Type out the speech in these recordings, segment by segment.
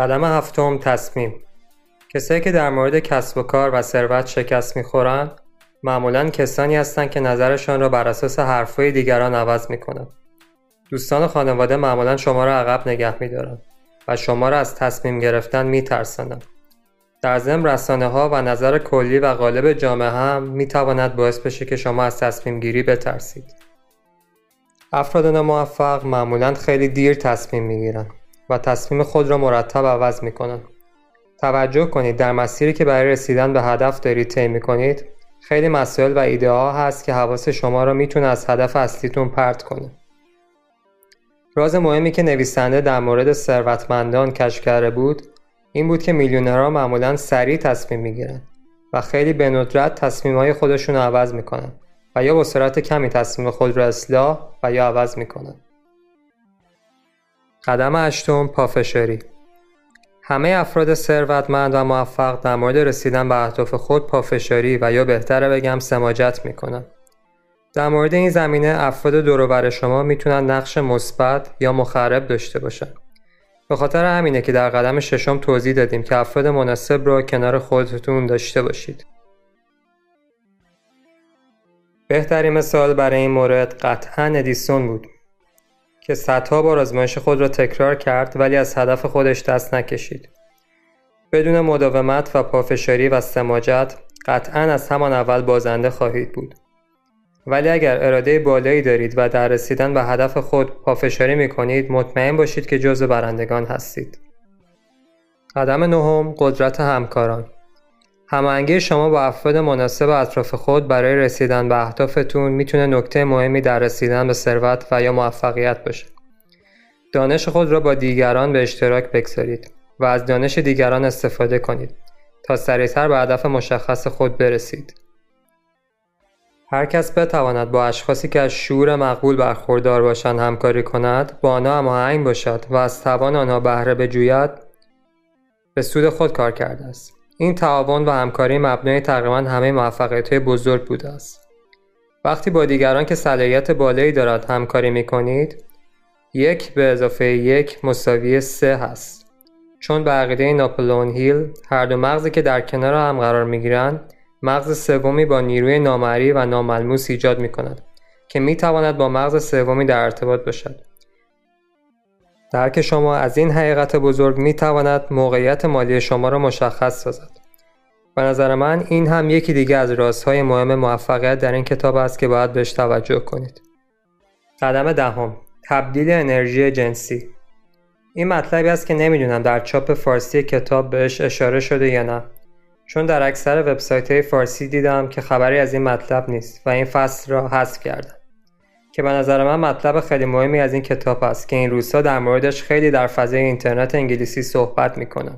قدم هفتم تصمیم. کسایی که در مورد کسب و کار و ثروت شکست می‌خورن معمولا کسانی هستند که نظرشان را بر اساس حرفهای دیگران عوض می‌کنند دوستان و خانواده معمولا شما را عقب نگه میدارند و شما را از تصمیم گرفتن میترسانند در ضمن رسانه ها و نظر کلی و غالب جامعه هم می تواند باعث بشه که شما از تصمیم گیری بترسید. افراد ناموفق معمولا خیلی دیر تصمیم می گیرن و تصمیم خود را مرتب عوض می کنن. توجه کنید در مسیری که برای رسیدن به هدف دارید طی می کنید خیلی مسائل و ایده ها هست که حواس شما را می‌تونه از هدف اصلیتون پرت کنه. راز مهمی که نویسنده در مورد ثروتمندان کشف کرده بود این بود که میلیونرها معمولا سریع تصمیم می‌گیرن و خیلی به ندرت تصمیم های خودشون رو عوض می‌کنن و یا با سرعت کمی تصمیم خود را اصلاح و یا عوض می‌کنن. قدم هشتم پافشاری همه افراد ثروتمند و موفق در مورد رسیدن به اهداف خود پافشاری و یا بهتره بگم سماجت می‌کنن. در مورد این زمینه افراد دور شما می‌تونن نقش مثبت یا مخرب داشته باشند. به خاطر همینه که در قدم ششم توضیح دادیم که افراد مناسب را کنار خودتون داشته باشید. بهترین مثال برای این مورد قطعا ادیسون بود که صدها بار آزمایش خود را تکرار کرد ولی از هدف خودش دست نکشید. بدون مداومت و پافشاری و سماجت قطعا از همان اول بازنده خواهید بود. ولی اگر اراده بالایی دارید و در رسیدن به هدف خود پافشاری می کنید مطمئن باشید که جزو برندگان هستید. قدم نهم قدرت همکاران هماهنگی شما با افراد مناسب اطراف خود برای رسیدن به اهدافتون می‌تونه نکته مهمی در رسیدن به ثروت و یا موفقیت باشه. دانش خود را با دیگران به اشتراک بگذارید و از دانش دیگران استفاده کنید تا سریعتر به هدف مشخص خود برسید. هر کس بتواند با اشخاصی که از شعور مقبول برخوردار باشند همکاری کند با آنها هماهنگ باشد و از توان آنها بهره بجوید به سود خود کار کرده است این تعاون و همکاری مبنای تقریبا همه موفقیت بزرگ بوده است وقتی با دیگران که صلاحیت بالایی دارد همکاری می کنید یک به اضافه یک مساوی سه هست چون به عقیده ناپلون هیل هر دو مغزی که در کنار هم قرار می گیرند مغز سومی با نیروی نامری و ناملموس ایجاد می کند که می تواند با مغز سومی در ارتباط باشد. درک شما از این حقیقت بزرگ می تواند موقعیت مالی شما را مشخص سازد. به نظر من این هم یکی دیگه از رازهای مهم موفقیت در این کتاب است که باید بهش توجه کنید. قدم دهم تبدیل انرژی جنسی این مطلبی است که نمی‌دونم در چاپ فارسی کتاب بهش اشاره شده یا نه چون در اکثر وبسایت های فارسی دیدم که خبری از این مطلب نیست و این فصل را حذف کردم که به نظر من مطلب خیلی مهمی از این کتاب است که این روزها در موردش خیلی در فضای اینترنت انگلیسی صحبت می‌کنن.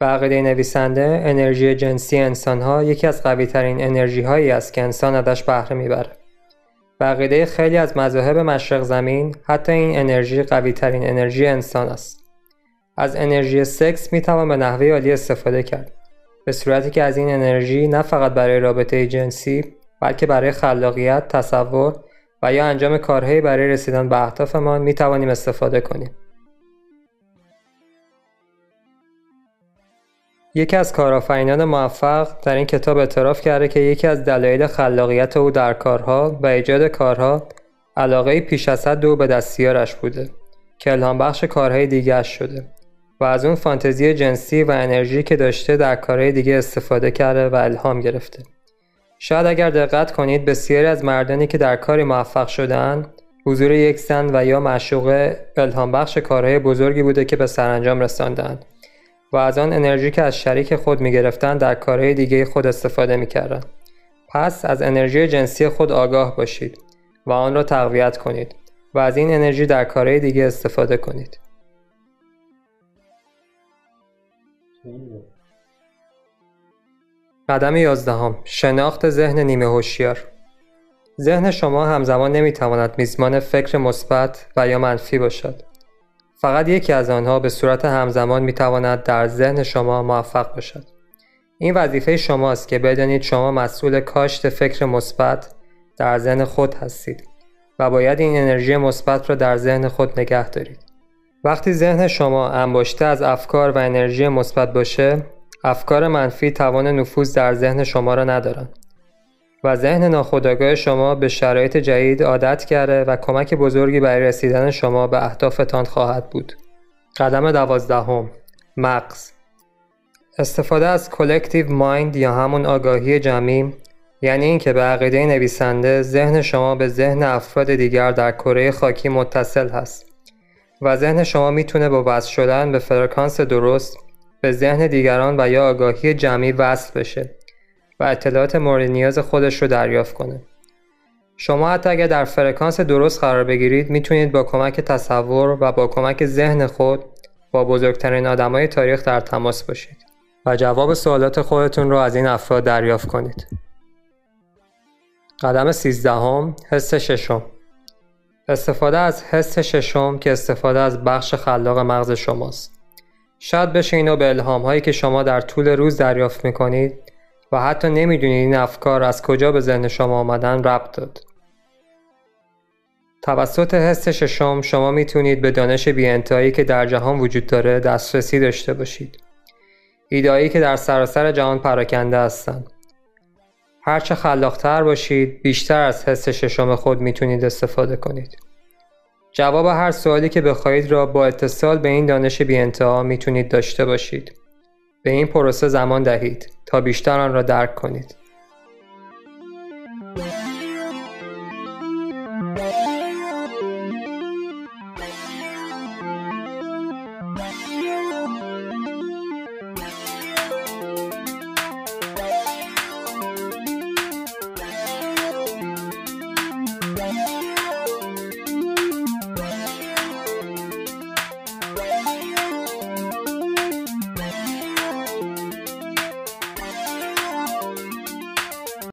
عقیده نویسنده انرژی جنسی انسان ها یکی از قوی ترین انرژی هایی است که انسان ازش بهره می‌بره. به عقیده خیلی از مذاهب مشرق زمین حتی این انرژی قوی ترین انرژی انسان است. از انرژی سکس می توان به نحوه عالی استفاده کرد. به صورتی که از این انرژی نه فقط برای رابطه جنسی بلکه برای خلاقیت، تصور و یا انجام کارهایی برای رسیدن به اهدافمان می توانیم استفاده کنیم. یکی از کارآفرینان موفق در این کتاب اعتراف کرده که یکی از دلایل خلاقیت او در کارها و ایجاد کارها علاقه پیش از حد او به دستیارش بوده که الهام بخش کارهای دیگرش شده. و از اون فانتزی جنسی و انرژی که داشته در کارهای دیگه استفاده کرده و الهام گرفته. شاید اگر دقت کنید بسیاری از مردانی که در کاری موفق شدن حضور یک زن و یا معشوقه الهام بخش کارهای بزرگی بوده که به سرانجام رساندند و از آن انرژی که از شریک خود می گرفتن در کارهای دیگه خود استفاده می کردن. پس از انرژی جنسی خود آگاه باشید و آن را تقویت کنید و از این انرژی در کارهای دیگه استفاده کنید. قدم یازدهم. شناخت ذهن نیمه هوشیار. ذهن شما همزمان نمی‌تواند میزمان فکر مثبت و یا منفی باشد. فقط یکی از آنها به صورت همزمان می‌تواند در ذهن شما موفق باشد. این وظیفه شماست که بدانید شما مسئول کاشت فکر مثبت در ذهن خود هستید و باید این انرژی مثبت را در ذهن خود نگه دارید. وقتی ذهن شما انباشته از افکار و انرژی مثبت باشه افکار منفی توان نفوذ در ذهن شما را ندارند و ذهن ناخودآگاه شما به شرایط جدید عادت کرده و کمک بزرگی برای رسیدن شما به اهدافتان خواهد بود. قدم دوازدهم مغز استفاده از collective mind یا همون آگاهی جمعی یعنی اینکه به عقیده نویسنده ذهن شما به ذهن افراد دیگر در کره خاکی متصل هست و ذهن شما می‌تونه با وصل شدن به فرکانس درست به ذهن دیگران و یا آگاهی جمعی وصل بشه و اطلاعات مورد نیاز خودش رو دریافت کنه. شما حتی اگر در فرکانس درست قرار بگیرید می‌تونید با کمک تصور و با کمک ذهن خود با بزرگترین آدمای تاریخ در تماس باشید و جواب سوالات خودتون رو از این افراد دریافت کنید. قدم سیزدهم حس ششم استفاده از حس ششم که استفاده از بخش خلاق مغز شماست. شاید بشه اینو به الهام هایی که شما در طول روز دریافت می‌کنید و حتی نمی‌دونید این افکار از کجا به ذهن شما آمدن ربط داد. توسط حس ششم شما می‌تونید به دانش بیانتهایی که در جهان وجود داره دسترسی داشته باشید. ایدایی که در سراسر جهان پراکنده هستند. هرچه خلاقتر باشید بیشتر از حس ششم خود می‌تونید استفاده کنید. جواب هر سوالی که بخواهید را با اتصال به این دانش بیانتها می‌تونید داشته باشید. به این پروسه زمان دهید تا بیشتر آن را درک کنید.